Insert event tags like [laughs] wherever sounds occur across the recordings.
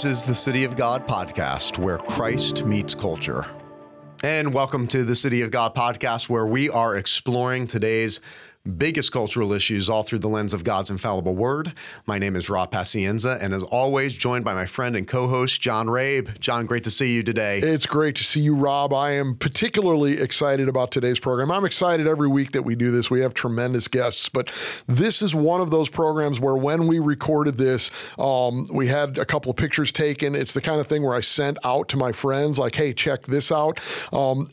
This is the City of God podcast, where Christ meets culture. And welcome to the City of God podcast, where we are exploring today's biggest cultural issues all through the lens of God's infallible word. My name is Rob Pacienza, and as always, joined by my friend and co host, John Rabe. John, great to see you today. It's great to see you, Rob. I am particularly excited about today's program. I'm excited every week that we do this. We have tremendous guests, but this is one of those programs where when we recorded this, um, we had a couple of pictures taken. It's the kind of thing where I sent out to my friends, like, hey, check this out. Um,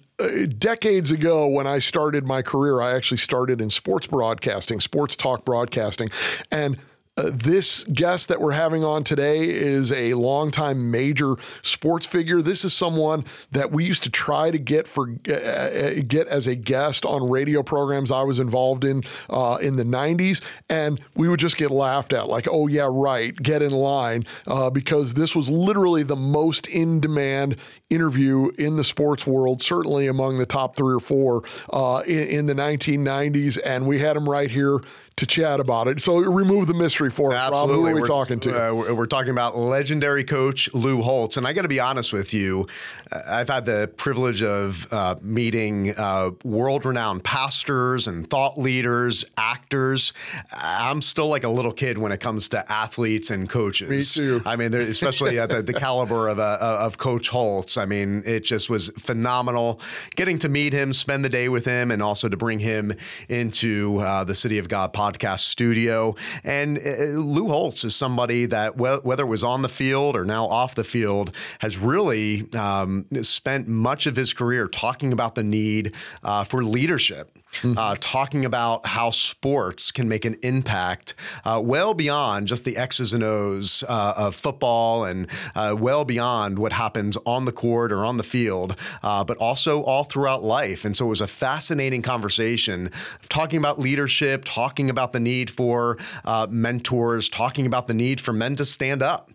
decades ago when I started my career, I actually started in sports broadcasting, sports talk broadcasting. And uh, this guest that we're having on today is a longtime major sports figure. This is someone that we used to try to get for uh, uh, get as a guest on radio programs I was involved in uh, in the '90s, and we would just get laughed at, like, "Oh yeah, right, get in line," uh, because this was literally the most in demand interview in the sports world, certainly among the top three or four uh, in, in the 1990s, and we had him right here to chat about it. So remove the mystery for us, Rob. Who are we we're, talking to? Uh, we're talking about legendary coach Lou Holtz. And I got to be honest with you, uh, I've had the privilege of uh, meeting uh, world renowned pastors and thought leaders, actors. I'm still like a little kid when it comes to athletes and coaches. Me too. I mean, especially at the, the [laughs] caliber of, uh, of Coach Holtz. I mean, it just was phenomenal getting to meet him, spend the day with him, and also to bring him into uh, the City of God podcast podcast studio. And uh, Lou Holtz is somebody that, whether it was on the field or now off the field, has really um, spent much of his career talking about the need uh, for leadership mm-hmm. uh, talking about how sports can make an impact uh, well beyond just the X's and O's uh, of football and uh, well beyond what happens on the court or on the field, uh, but also all throughout life. And so it was a fascinating conversation of talking about leadership, talking about the need for uh, mentors, talking about the need for men to stand up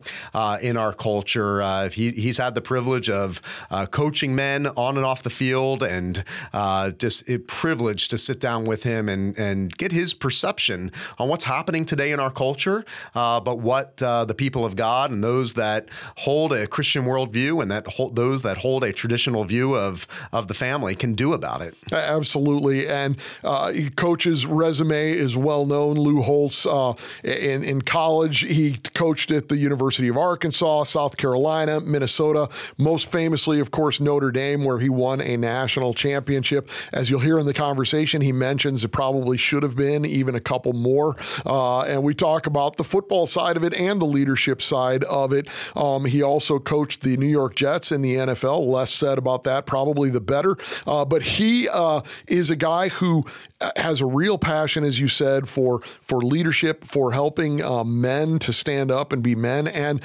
in our culture. He, he's had the privilege of coaching men on and off the field and just it privileged to sit down with him and and get his perception on what's happening today in our culture, uh, but what uh, the people of God and those that hold a Christian worldview and that hold, those that hold a traditional view of of the family can do about it. Absolutely, and uh, coach's resume is well known. Lou Holtz uh, in in college he coached at the University of Arkansas, South Carolina, Minnesota, most famously, of course, Notre Dame, where he won a national championship. As you'll hear in the conversation conversation. He mentions it probably should have been even a couple more. Uh, and we talk about the football side of it and the leadership side of it. Um, he also coached the New York Jets in the NFL. Less said about that, probably the better. Uh, but he uh, is a guy who uh, has a real passion, as you said, for for leadership, for helping uh, men to stand up and be men, and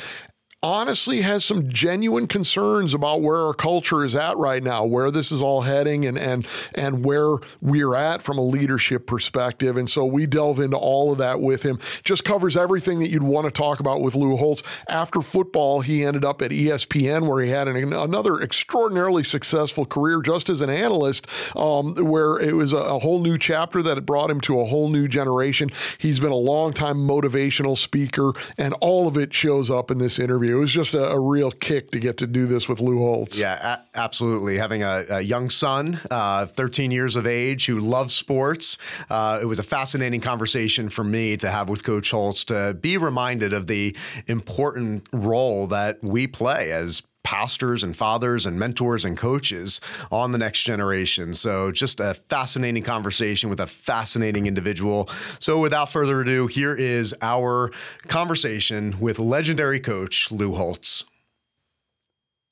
honestly has some genuine concerns about where our culture is at right now, where this is all heading, and and and where we're at from a leadership perspective. And so we delve into all of that with him. Just covers everything that you'd want to talk about with Lou Holtz. After football, he ended up at ESPN, where he had an, another extraordinarily successful career just as an analyst, um, where it was a, a whole new chapter that brought him to a whole new generation. He's been a long time motivational speaker, and all of it shows up in this interview It was just a, a, real kick to get to do this with Lou Holtz. Yeah, a- absolutely. Having a, a young son, uh, 13 years of age, who loves sports, uh, it was a fascinating conversation for me to have with Coach Holtz to be reminded of the important role that we play as pastors and fathers and mentors and coaches on the next generation. So, just a fascinating conversation with a fascinating individual. So, without further ado, here is our conversation with legendary coach Lou Holtz.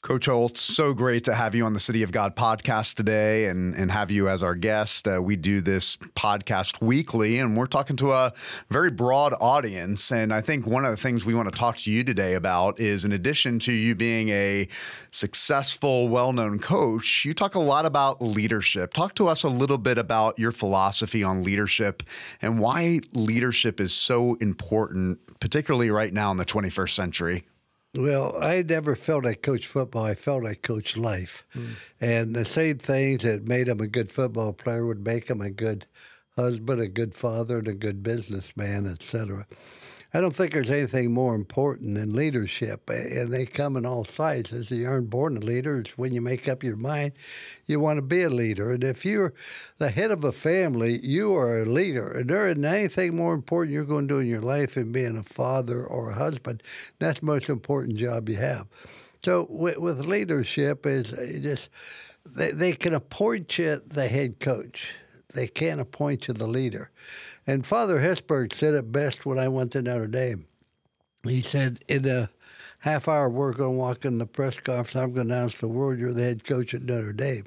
Coach Holtz, so great to have you on the City of God podcast today and, and have you as our guest. Uh, we do this podcast weekly and we're talking to a very broad audience. And I think one of the things we want to talk to you today about is in addition to you being a successful, well known coach, you talk a lot about leadership. Talk to us a little bit about your philosophy on leadership and why leadership is so important, particularly right now in the 21st century. Well, I never felt I coached football. I felt I coached life. Mm. And the same things that made him a good football player would make him a good husband, a good father, and a good businessman, etc. I don't think there's anything more important than leadership, and they come in all sizes. You aren't born a leader. It's when you make up your mind you want to be a leader. And if you're the head of a family, you are a leader. And there isn't anything more important you're going to do in your life than being a father or a husband. That's the most important job you have. So with, with leadership is uh, just they, they can appoint you the head coach. They can't appoint you the leader. And Father Hesburgh said it best when I went to Notre Dame. He said, in a half hour, we're going to walk in the press conference. I'm going to announce the world you're the head coach at Notre Dame.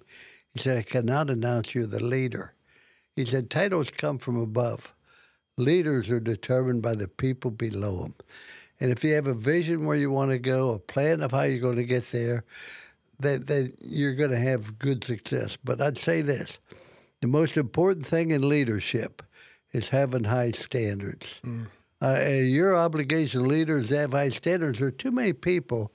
He said, I cannot announce you're the leader. He said, titles come from above. Leaders are determined by the people below them. And if you have a vision where you want to go, a plan of how you're going to get there, then you're going to have good success. But I'd say this the most important thing in leadership is having high standards. Mm. Uh, your obligation, leaders, to have high standards. There are too many people,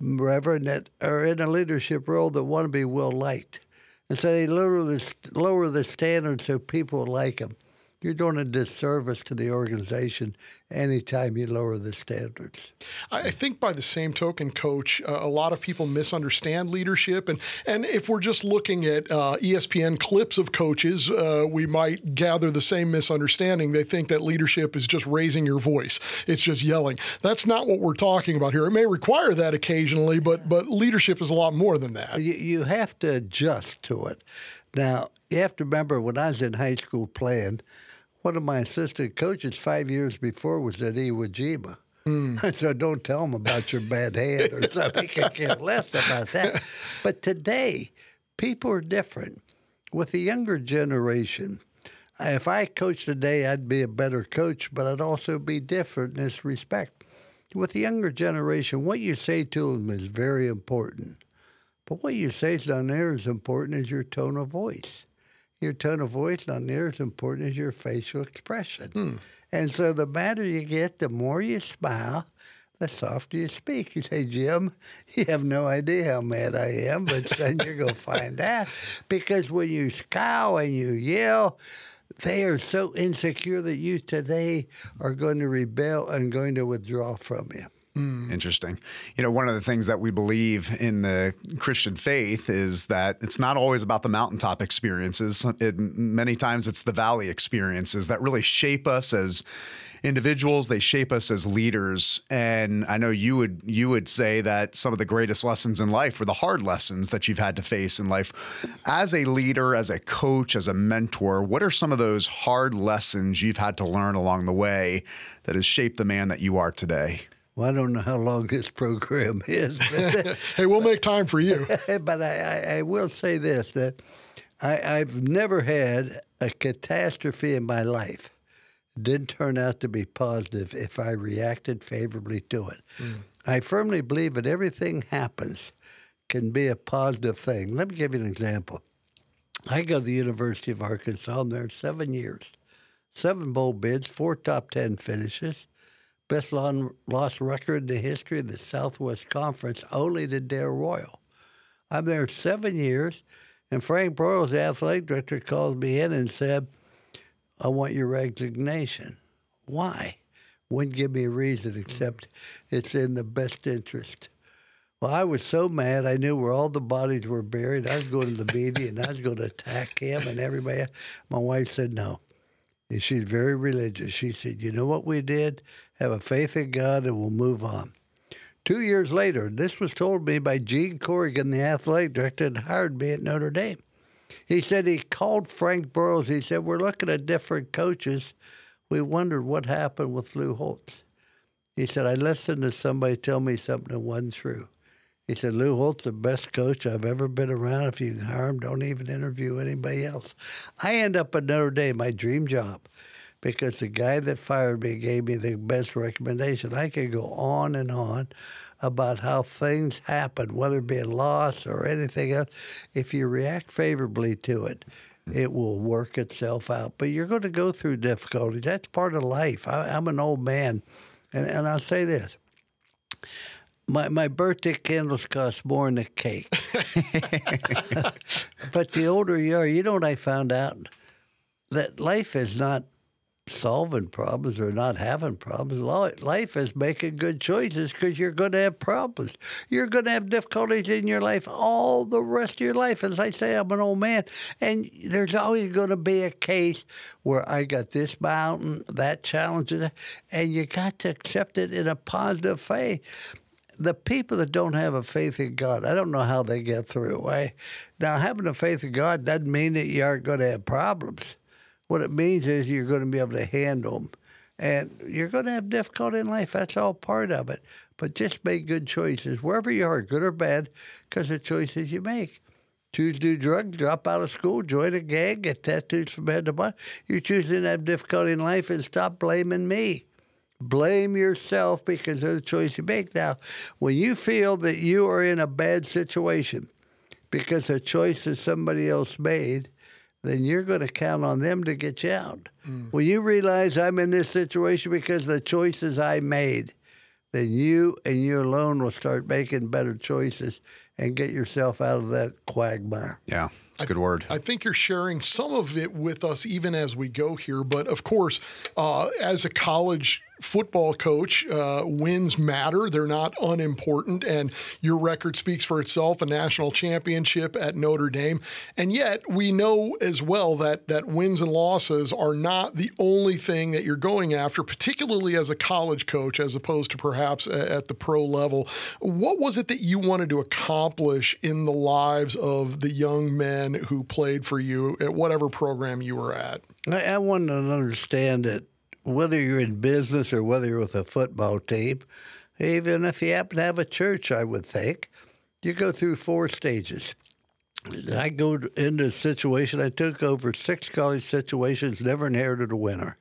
Reverend, that are in a leadership role that want to be well liked. And so they lower the, lower the standards so people like them you're doing a disservice to the organization anytime you lower the standards. I think by the same token, Coach, uh, a lot of people misunderstand leadership, and and if we're just looking at uh, ESPN clips of coaches, uh, we might gather the same misunderstanding. They think that leadership is just raising your voice; it's just yelling. That's not what we're talking about here. It may require that occasionally, but but leadership is a lot more than that. You, you have to adjust to it. Now, you have to remember when I was in high school playing, one of my assistant coaches five years before was at Iwo Jima. Mm. [laughs] so don't tell him about your bad hand or something. He can care less about that. But today, people are different. With the younger generation, if I coached today, I'd be a better coach, but I'd also be different in this respect. With the younger generation, what you say to them is very important. But what you say down there is important is your tone of voice your tone of voice not near as important as your facial expression. Hmm. And so the madder you get, the more you smile, the softer you speak. You say, Jim, you have no idea how mad I am, but [laughs] then you're going to find out. Because when you scowl and you yell, they are so insecure that you today are going to rebel and going to withdraw from you. Mm. Interesting. You know, one of the things that we believe in the Christian faith is that it's not always about the mountaintop experiences. It, many times it's the valley experiences that really shape us as individuals they shape us as leaders and i know you would you would say that some of the greatest lessons in life were the hard lessons that you've had to face in life as a leader as a coach as a mentor what are some of those hard lessons you've had to learn along the way that has shaped the man that you are today well, I don't know how long this program [laughs] is. But [laughs] hey, we'll make time for you. [laughs] but I, I, will say this that I, I've never had a catastrophe in my life. Didn't turn out to be positive if I reacted favorably to it. Mm. I firmly believe that everything happens can be a positive thing. Let me give you an example. I go to the University of Arkansas. I'm there seven years, seven bowl bids, four top ten finishes best loss record in the history of the Southwest Conference, only to Darrell Royal. I'm there seven years, and Frank Broyles, the athletic director, called me in and said, I want your resignation. Why? Wouldn't give me a reason mm-hmm. except it's in the best interest. Well, I was so mad. I knew where all the bodies were buried. I was going to the media and I was going to attack him and everybody. My wife said no. And she's very religious. She said, You know what we did? Have a faith in God, and we'll move on. Two years later, this was told me by Gene Corrigan, the athletic director, that hired me at Notre Dame. He said he called Frank Broyles. He said, We're looking at different coaches. We wondered what happened with Lou Holtz. He said, I listened to somebody tell me something that wasn't true. He said, Lou Holtz, the best coach I've ever been around. If you can hire him, don't even interview anybody else. I end up at Notre Dame, my dream job because the guy that fired me gave me the best recommendation. I could go on and on about how things happen, whether it be a loss or anything else. If you react favorably to it, it will work itself out. But you're going to go through difficulties. That's part of life. I, am an old man, and, and I'll say this. My, my birthday candles cost more than a cake. [laughs] but the older you are, you know what I found out? That life is not solving problems or not having problems. Life is making good choices because you're going to have problems. You're going to have difficulties in your life all the rest of your life. As I say, I'm an old man, and there's always going to be a case where I got this mountain, that challenge, and you got to accept it in a positive way the people that don't have a faith in God, I don't know how they get through. I, now, having a faith in God doesn't mean that you aren't going to have problems. What it means is you're going to be able to handle them. And you're going to have difficulty in life. That's all part of it. But just make good choices, wherever you are, good or bad, because the choices you make. Choose to do drugs, drop out of school, join a gang, get tattoos from head to bottom. You're choosing to have difficulty in life and stop blaming me. Blame yourself because of the choice you make. Now, when you feel that you are in a bad situation because a choice choices somebody else made, then you're going to count on them to get you out. Mm. When you realize I'm in this situation because of the choices I made, then you and you alone will start making better choices and get yourself out of that quagmire. Yeah. It's a good word. I think you're sharing some of it with us even as we go here. But of course, uh, as a college football coach, uh, wins matter. They're not unimportant. And your record speaks for itself a national championship at Notre Dame. And yet, we know as well that, that wins and losses are not the only thing that you're going after, particularly as a college coach, as opposed to perhaps at the pro level. What was it that you wanted to accomplish in the lives of the young men who played for you at whatever program you were at? I, I wanted to understand that whether you're in business or whether you're with a football team, even if you happen to have a church, I would think, you go through four stages. I go into a situation, I took over six college situations, never inherited a winner.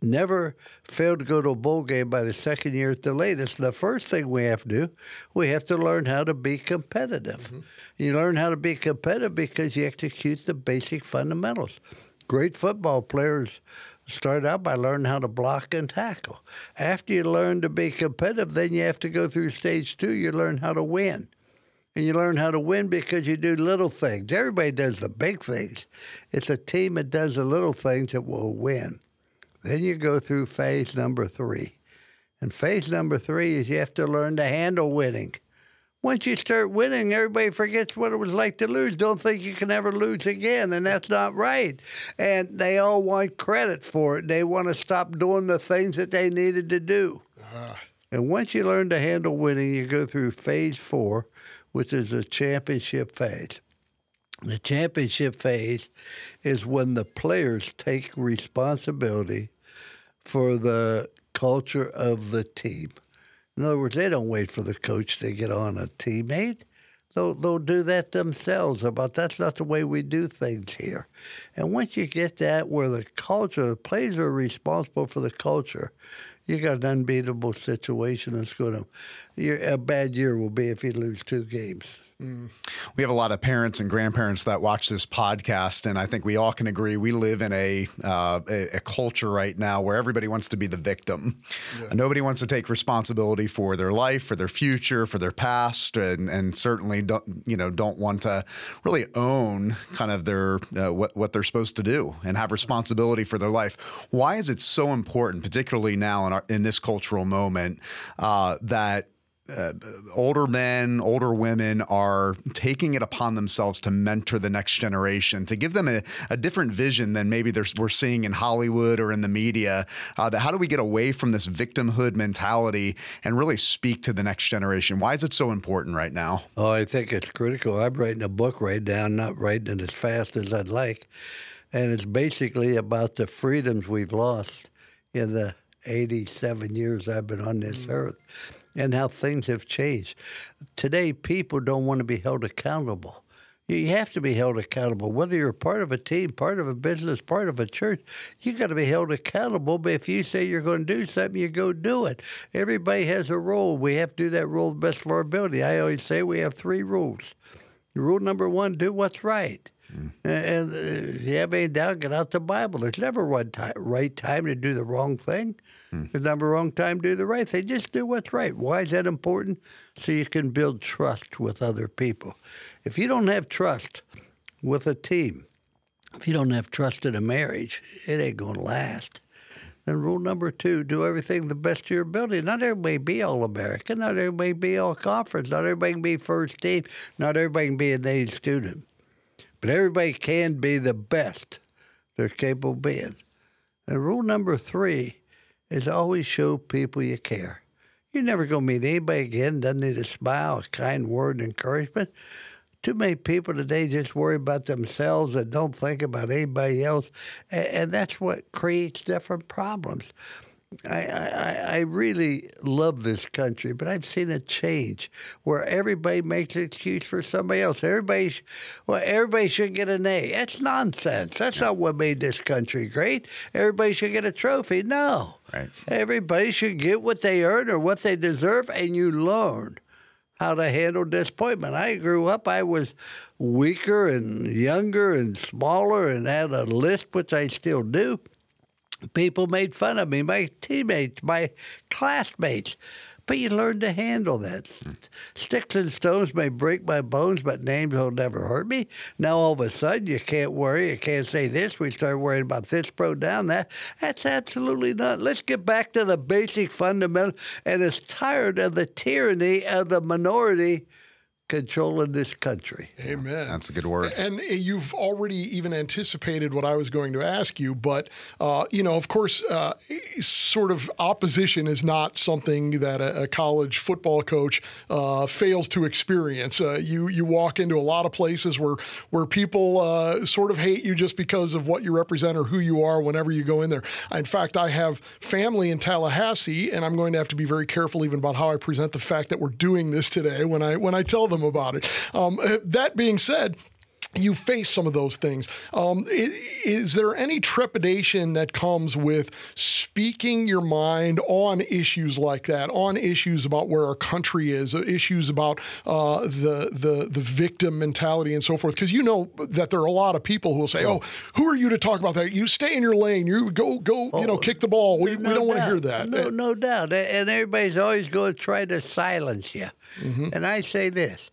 Never failed to go to a bowl game by the second year at the latest. The first thing we have to do, we have to learn how to be competitive. Mm-hmm. You learn how to be competitive because you execute the basic fundamentals. Great football players start out by learning how to block and tackle. After you learn to be competitive, then you have to go through stage two. You learn how to win. And you learn how to win because you do little things. Everybody does the big things. It's a team that does the little things that will win. Then you go through phase number three. And phase number three is you have to learn to handle winning. Once you start winning, everybody forgets what it was like to lose. Don't think you can ever lose again, and that's not right. And they all want credit for it. They want to stop doing the things that they needed to do. Uh-huh. And once you learn to handle winning, you go through phase four, which is the championship phase. The championship phase is when the players take responsibility for the culture of the team. In other words, they don't wait for the coach to get on a teammate. They'll, they'll do that themselves. But that's not the way we do things here. And once you get that where the culture, the players are responsible for the culture, you got an unbeatable situation that's going to, a bad year will be if you lose two games. Mm. We have a lot of parents and grandparents that watch this podcast, and I think we all can agree we live in a uh, a, a, culture right now where everybody wants to be the victim. Yeah. Nobody wants to take responsibility for their life, for their future, for their past, and and certainly don't you know don't want to really own kind of their uh, what what they're supposed to do and have responsibility for their life. Why is it so important, particularly now in our in this cultural moment, uh, that uh, older men, older women are taking it upon themselves to mentor the next generation, to give them a, a different vision than maybe we're seeing in Hollywood or in the media. Uh, how do we get away from this victimhood mentality and really speak to the next generation? Why is it so important right now? Oh, I think it's critical. I'm writing a book right now, not writing it as fast as I'd like. And it's basically about the freedoms we've lost in the 87 years I've been on this mm. earth and how things have changed. Today, people don't want to be held accountable. You have to be held accountable, whether you're part of a team, part of a business, part of a church. You got to be held accountable. But if you say you're going to do something, you go do it. Everybody has a role. We have to do that role the best of our ability. I always say we have three rules. Rule number one: do what's right. Mm. And if you have any doubt, get out the Bible. There's never one time, right time to do the wrong thing. Mm. There's never a wrong time to do the right thing. Just do what's right. Why is that important? So you can build trust with other people. If you don't have trust with a team, if you don't have trust in a marriage, it ain't going to last. Then rule number two, do everything the best of your ability. Not everybody be all American. Not everybody be all conference. Not everybody can be first team. Not everybody can be a native student. But everybody can be the best they're capable of being. And rule number three is always show people you care. You're never going to meet anybody again, doesn't need a smile, a kind word, encouragement. Too many people today just worry about themselves and don't think about anybody else, and, that's what creates different problems. I, I, I really love this country, but I've seen a change where everybody makes an excuse for somebody else. Everybody, well, everybody should get an A. That's nonsense. That's not what made this country great. Everybody should get a trophy. No. Right. Everybody should get what they earn or what they deserve, and you learn how to handle disappointment. I grew up, I was weaker and younger and smaller and had a lisp, which I still do. People made fun of me, my teammates, my classmates. But you learn to handle that. Sticks and stones may break my bones, but names will never hurt me. Now all of a sudden you can't worry, you can't say this. We start worrying about this pro down that. That's absolutely not. Let's get back to the basic fundamental and is tired of the tyranny of the minority controlling this country. Amen. That's a good word. And you've already even anticipated what I was going to ask you, but uh, you know, of course, uh, sort of opposition is not something that a, a college football coach uh, fails to experience. Uh, you you walk into a lot of places where where people uh, sort of hate you just because of what you represent or who you are. Whenever you go in there, in fact, I have family in Tallahassee, and I'm going to have to be very careful even about how I present the fact that we're doing this today when I when I tell them them about it. Um, that being said, you face some of those things. Um, is, is, there any trepidation that comes with speaking your mind on issues like that, on issues about where our country is, issues about uh, the, the the victim mentality and so forth? Because you know that there are a lot of people who will say, "Oh, who are you to talk about that? You stay in your lane. You go go. Oh, you know, oh, kick the ball. We, no we don't want to hear that." No, no doubt. And everybody's always going to try to silence you. Mm-hmm. And I say this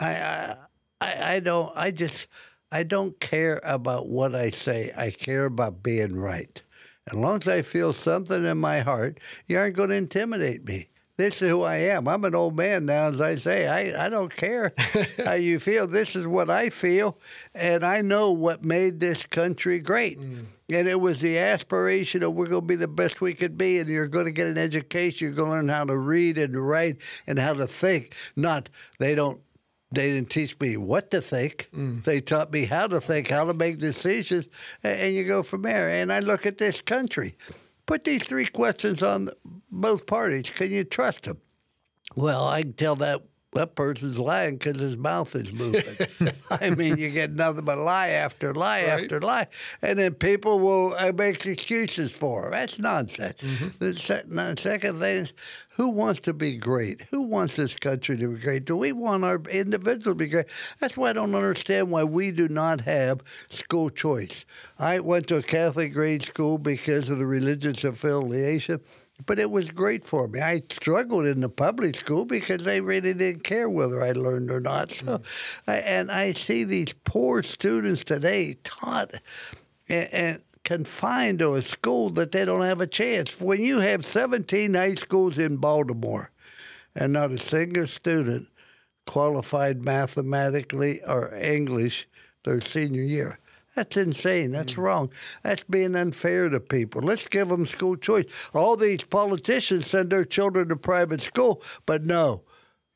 I, I, I I don't. I just. I don't care about what I say. I care about being right. As long as I feel something in my heart, you aren't going to intimidate me. This is who I am. I'm an old man now, as I say. I, I don't care [laughs] how you feel. This is what I feel, and I know what made this country great. Mm. And it was the aspiration of we're going to be the best we could be, and you're going to get an education. You're going to learn how to read and write and how to think. Not they don't they didn't teach me what to think. Mm. They taught me how to think, how to make decisions, and you go from there. And I look at this country. Put these three questions on both parties. Can you trust them? Well, I can tell that that person's lying because his mouth is moving. [laughs] I mean, you get nothing but lie after lie right. after lie, and then people will uh, make excuses for it. That's nonsense. Mm-hmm. The se- second thing is, who wants to be great? Who wants this country to be great? Do we want our individual to be great? That's why I don't understand why we do not have school choice. I went to a Catholic grade school because of the religious affiliation but it was great for me. I struggled in the public school because they really didn't care whether I learned or not. So, mm. I, and I see these poor students today taught and, and confined to a school that they don't have a chance. When you have 17 high schools in Baltimore and not a single student qualified mathematically or English their senior year, that's insane. That's mm. wrong. That's being unfair to people. Let's give them school choice. All these politicians send their children to private school, but no,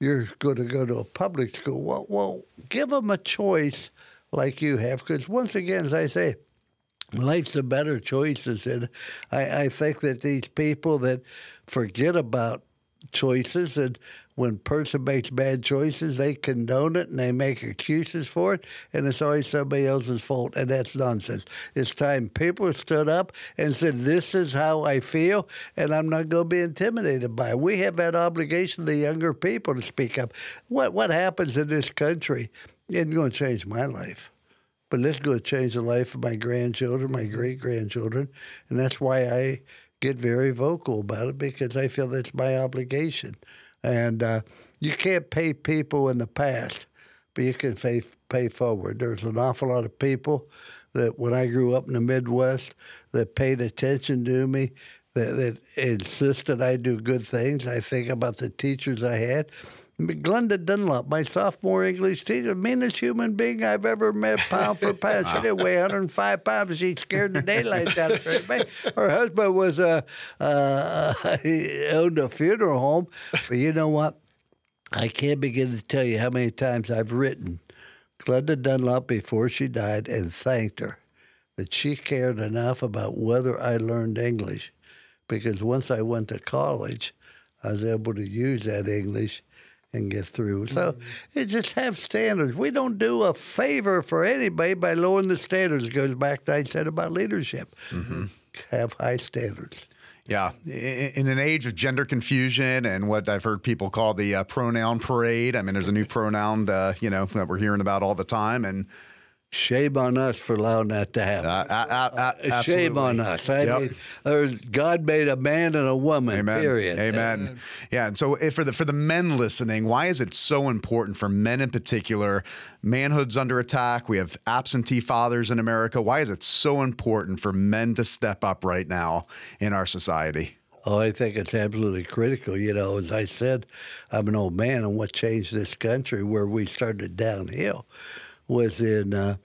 you're going to go to a public school. Well, well give them a choice like you have, because once again, as I say, life's a better choices, and I, I think that these people that forget about choices and when person makes bad choices, they condone it and they make excuses for it, and it's always somebody else's fault, and that's nonsense. It's time people stood up and said, "This is how I feel, and I'm not going to be intimidated by it." We have that obligation to younger people to speak up. What what happens in this country isn't going to change my life but it's going to change the life of my grandchildren, my great grandchildren, and that's why I get very vocal about it because I feel that's my obligation. And uh, you can't pay people in the past, but you can pay, pay forward. There's an awful lot of people that when I grew up in the Midwest that paid attention to me, that, that insisted I do good things. I think about the teachers I had. Glenda Dunlop, my sophomore English teacher, meanest human being I've ever met, pound for pound. She [laughs] didn't weigh 105 pounds. She scared the daylights out of her. Her husband was a uh, he [laughs] owned a funeral home, but you know what? I can't begin to tell you how many times I've written Glenda Dunlop before she died and thanked her that she cared enough about whether I learned English, because once I went to college, I was able to use that English and get through. So mm-hmm. it just have standards. We don't do a favor for anybody by lowering the standards. It goes back to what I said about leadership. Mm-hmm. Have high standards. Yeah, in an age of gender confusion and what I've heard people call the uh, pronoun parade. I mean, there's a new pronoun, uh, you know, that we're hearing about all the time, and Shame on us for allowing that to happen. Uh, uh, shame on us. I yep. mean, God made a man and a woman. Amen. Period. Amen. Yeah. And so, for the for the men listening, why is it so important for men in particular? Manhood's under attack. We have absentee fathers in America. Why is it so important for men to step up right now in our society? Oh, I think it's absolutely critical. You know, as I said, I'm an old man, and what changed this country where we started downhill was in uh,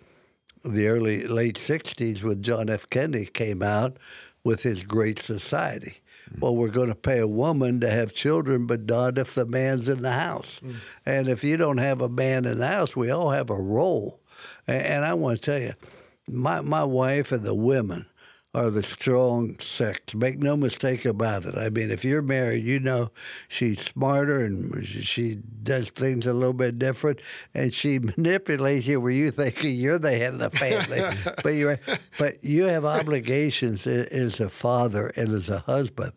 the early late '60s when John F. Kennedy came out with his Great Society. Mm. Well, we're going to pay a woman to have children, but not if the man's in the house. Mm. And if you don't have a man in the house, we all have a role. And, and I want to tell you, my my wife and the women are the strong sex. Make no mistake about it. I mean, if you're married, you know she's smarter and she does things a little bit different, and she [laughs] manipulates you where you think you're the head of the family. [laughs] but you but you have obligations as a father and as a husband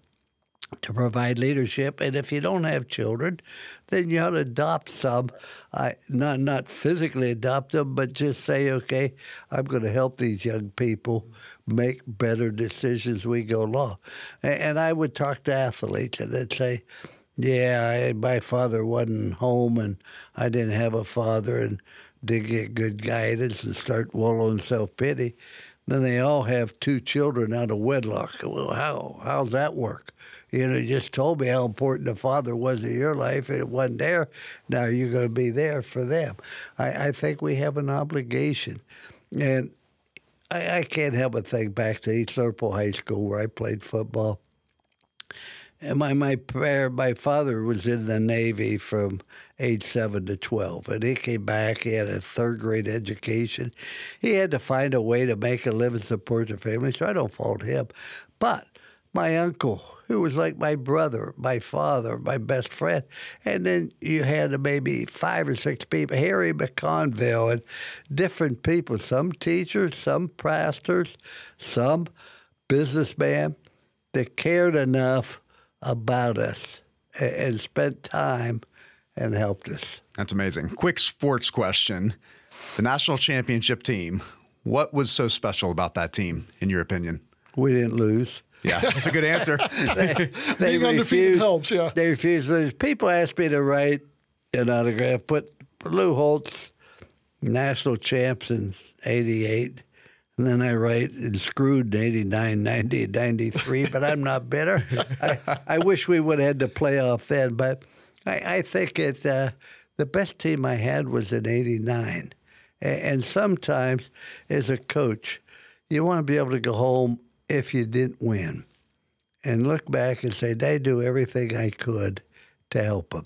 to provide leadership. And if you don't have children, then you ought to adopt some. I not not physically adopt them, but just say, okay, I'm going to help these young people make better decisions we go along. And, I would talk to athletes and they'd say, yeah, I, my father wasn't home and I didn't have a father and didn't get good guidance and start wallowing self pity. Then they all have two children out of wedlock. Well, how how's that work? You know, you just told me how important the father was in your life. It wasn't there. Now you're going to be there for them. I, I think we have an obligation. And I, I can't help but think back to East Liverpool High School where I played football. And my my my father was in the Navy from age seven to twelve, and he came back. He had a third grade education. He had to find a way to make a living, support the family. So I don't fault him. But my uncle, who was like my brother, my father, my best friend. And then you had maybe five or six people, Harry McConville, and different people, some teachers, some pastors, some businessmen that cared enough about us and spent time and helped us. That's amazing. Quick sports question. The national championship team, what was so special about that team, in your opinion? We didn't lose. Yeah, that's a good answer. [laughs] [laughs] they, they Being refused, helps, yeah. They refused to lose. People asked me to write an autograph, but Lou Holtz, national champs in 88. And then I write and screwed in 89, 90, 93, but I'm not bitter. [laughs] I, I wish we would have had the playoff then, but I, I think it, uh, the best team I had was in 89. And, and sometimes, as a coach, you want to be able to go home if you didn't win and look back and say, they do everything I could to help them.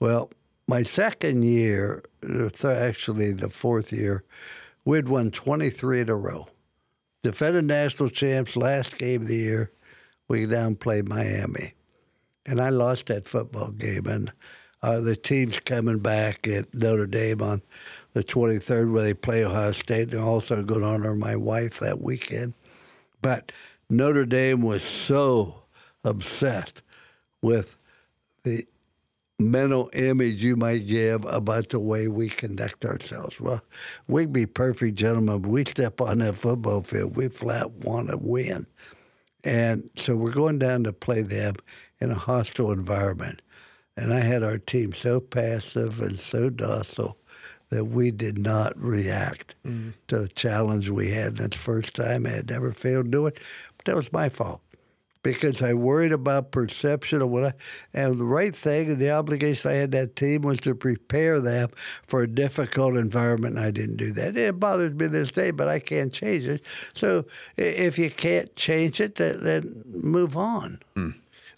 Well, my second year, actually the fourth year, we'd won 23 in a row. Defended national champs last game of the year, we downplayed Miami. And I lost that football game. And uh, the team's coming back at Notre Dame on the 23rd where they play Ohio State. They're also going to honor my wife that weekend. But Notre Dame was so obsessed with the mental image you might give about the way we conduct ourselves. Well, we'd be perfect gentlemen, but we step on that football field, we flat want to win. And so we're going down to play them in a hostile environment. And I had our team so passive and so docile that we did not react mm-hmm. to the challenge we had. That's the first time I had never failed to do it. But that was my fault because I worried about perception of what I and the right thing and the obligation I had that team was to prepare them for a difficult environment. And I didn't do that. It bothers me this day, but I can't change it. So if you can't change it, then, then move on. Hmm.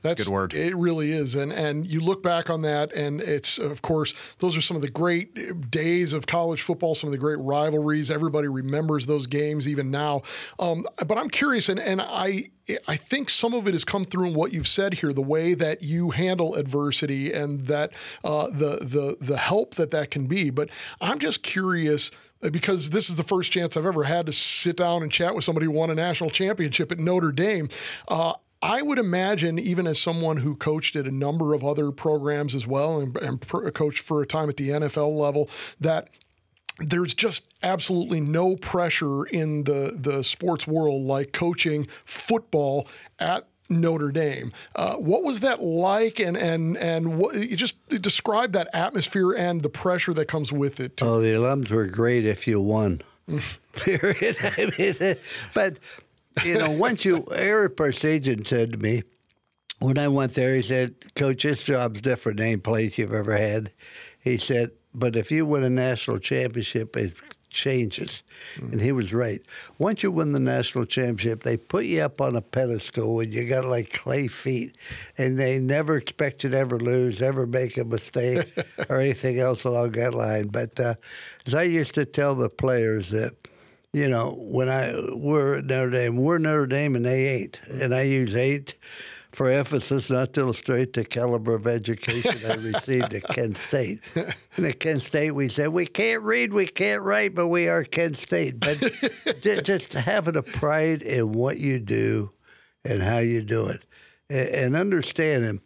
That's good word. It really is, and and you look back on that, and it's of course those are some of the great days of college football, some of the great rivalries. Everybody remembers those games even now. Um, but I'm curious, and and I. I think some of it has come through in what you've said here, the way that you handle adversity and that uh, the the the help that that can be. But I'm just curious uh, because this is the first chance I've ever had to sit down and chat with somebody who won a national championship at Notre Dame. Uh, I would imagine, even as someone who coached at a number of other programs as well and, and coached for a time at the NFL level, that there's just absolutely no pressure in the, the sports world like coaching football at Notre Dame. Uh, what was that like? And and and what, you just describe that atmosphere and the pressure that comes with it. Oh, the alums were great if you won. [laughs] Period. [laughs] I mean, but you know, once you, Ara Parseghian said to me when I went there, he said, "Coach, this job's different than any place you've ever had." He said, "But if you win a national championship, it changes." And he was right. Once you win the national championship, they put you up on a pedestal and you got like clay feet, and they never expect you to ever lose, ever make a mistake, [laughs] or anything else along that line. But uh, as I used to tell the players that you know, when I we're at Notre Dame, we're Notre Dame and they ain't, and I use eight for emphasis, not to illustrate the caliber of education I received at Kent State. [laughs] And at Kent State, we said we can't read, we can't write, but we are Kent State. But [laughs] just having a pride in what you do and how you do it, a- and understanding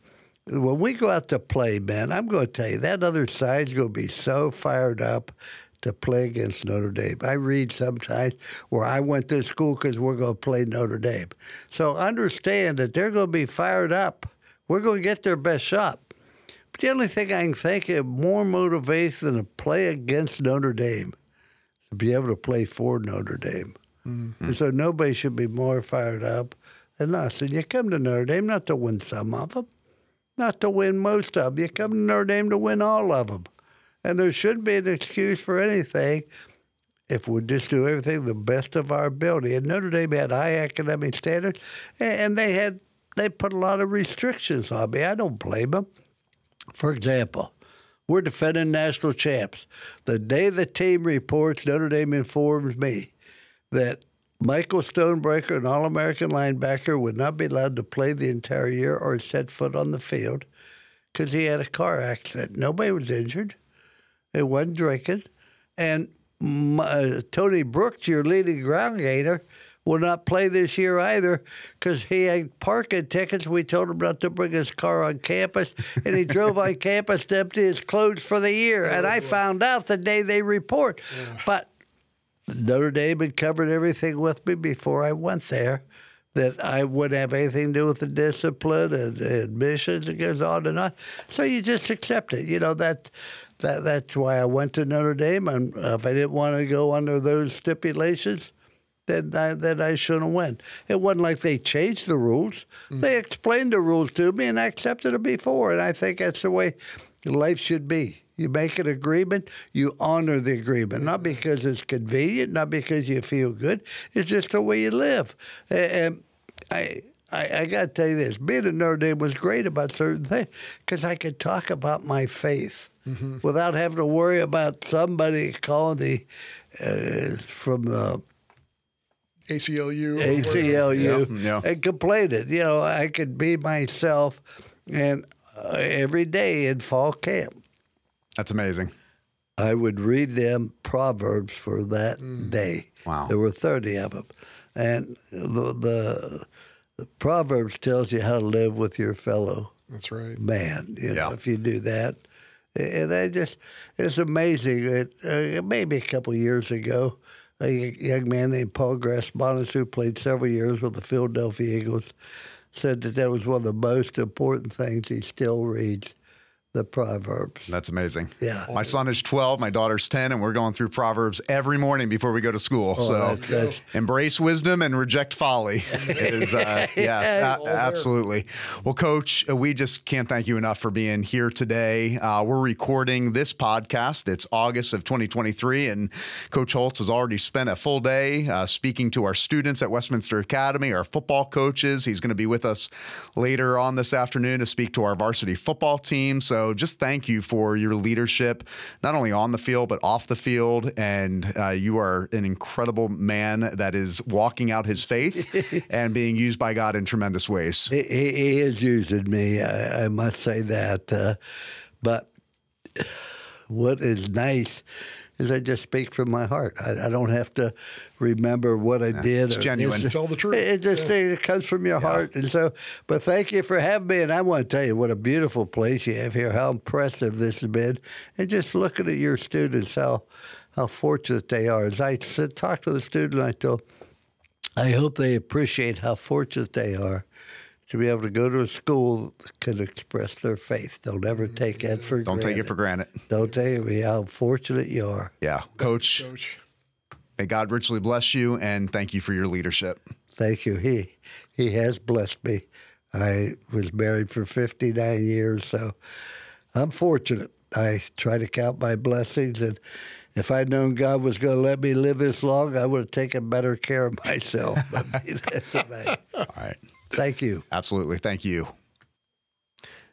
when we go out to play, man, I'm going to tell you that other side's going to be so fired up to play against Notre Dame. I read sometimes where I went to school because we're going to play Notre Dame. So understand that they're going to be fired up. We're going to get their best shot. But the only thing I can think of more motivation than to play against Notre Dame to be able to play for Notre Dame. Mm-hmm. And so nobody should be more fired up than us. And you come to Notre Dame not to win some of them, not to win most of them. You come to Notre Dame to win all of them. And there shouldn't be an excuse for anything if we just do everything the best of our ability. And Notre Dame had high academic standards, and they had they put a lot of restrictions on me. I don't blame them. For example, we're defending national champs. The day the team reports, Notre Dame informs me that Michael Stonebreaker, an All American linebacker, would not be allowed to play the entire year or set foot on the field because he had a car accident. Nobody was injured. It wasn't drinking. And m- uh, Tony Brooks, your leading ground gainer, will not play this year either because he had parking tickets. We told him not to bring his car on campus, and he drove on [laughs] campus to empty his clothes for the year. and I found out the day they report. But Notre Dame had covered everything with me before I went there. That I wouldn't have anything to do with the discipline and the admissions. It goes on and on. So you just accept it. You know that that that's why I went to Notre Dame. And if I didn't want to go under those stipulations, then I, then I shouldn't have went. It wasn't like they changed the rules. Mm. They explained the rules to me, and I accepted it before. And I think that's the way life should be. You make an agreement, you honor the agreement, not because it's convenient, not because you feel good. It's just the way you live. And I. I, I got to tell you this: being at Notre Dame was great about certain things because I could talk about my faith without having to worry about somebody calling me uh, from uh, ACLU. ACLU Yeah, yeah. and complaining. You know, I could be myself, and uh, every day in fall camp, That's amazing. I would read them proverbs for that day. Wow. there were thirty of them, and the, the, the proverbs tells you how to live with your fellow That's right. man. You know, Yeah. if you do that, and I just it's amazing. It, uh, maybe a couple years ago, a young man named Paul Grasmanis, who played several years with the Philadelphia Eagles, said that that was one of the most important things he still reads. The Proverbs. That's amazing. Yeah. My son is 12, my daughter's 10, and we're going through Proverbs every morning before we go to school. so that's- that's- embrace wisdom and reject folly. [laughs] It is, uh, yes, a- absolutely. Well, Coach, uh, we just can't thank you enough for being here today. Uh, we're recording this podcast. It's August of 2023, and Coach Holtz has already spent a full day uh, speaking to our students at Westminster Academy, our football coaches. He's going to be with us later on this afternoon to speak to our varsity football team. So just thank you for your leadership, not only on the field, but off the field. And uh, you are an incredible man that is walking out his faith [laughs] and being used by God in tremendous ways. He, he, he is using me, I, I must say that. Uh, but what is nice is I just speak from my heart. I, I don't have to remember what I did. it's or genuine. this- Tell the truth. It, it just it comes from your heart, and so. But thank you for having me. And I want to tell you what a beautiful place you have here. How impressive this has been, and just looking at your students, how how fortunate they are. As I said, talked to the student, I told, I hope they appreciate how fortunate they are to be able to go to a school that can express their faith. Don't ever mm-hmm. take that for granted. Don't granted. take it for granted. Don't take it. How fortunate you are. Yeah. Coach, Coach. may God richly bless you and thank you for your leadership. Thank you. He he has blessed me. I was married for 59 years, so I'm fortunate. I try to count my blessings, and if I'd known God was going to let me live this long, I would have taken better care of [laughs] myself. But that's. All right. Thank you. Absolutely. Thank you.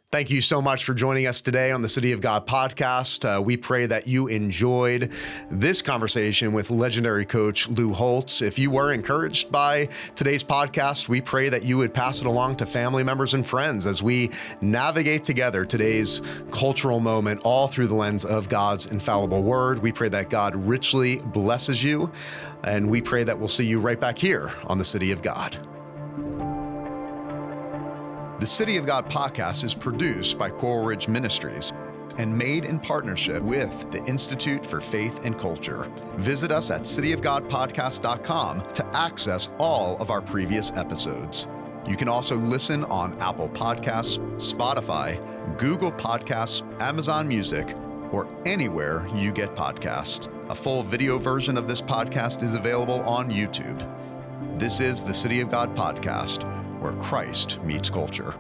Thank you so much for joining us today on the City of God podcast. Uh, we pray that you enjoyed this conversation with legendary coach Lou Holtz. If you were encouraged by today's podcast, we pray that you would pass it along to family members and friends as we navigate together today's cultural moment all through the lens of God's infallible word. We pray that God richly blesses you, and we pray that we'll see you right back here on the City of God. The City of God podcast is produced by Coral Ridge Ministries and made in partnership with the Institute for Faith and Culture. Visit us at cityofgodpodcast.com to access all of our previous episodes. You can also listen on Apple Podcasts, Spotify, Google Podcasts, Amazon Music, or anywhere you get podcasts. A full video version of this podcast is available on YouTube. This is the City of God podcast, where Christ meets culture.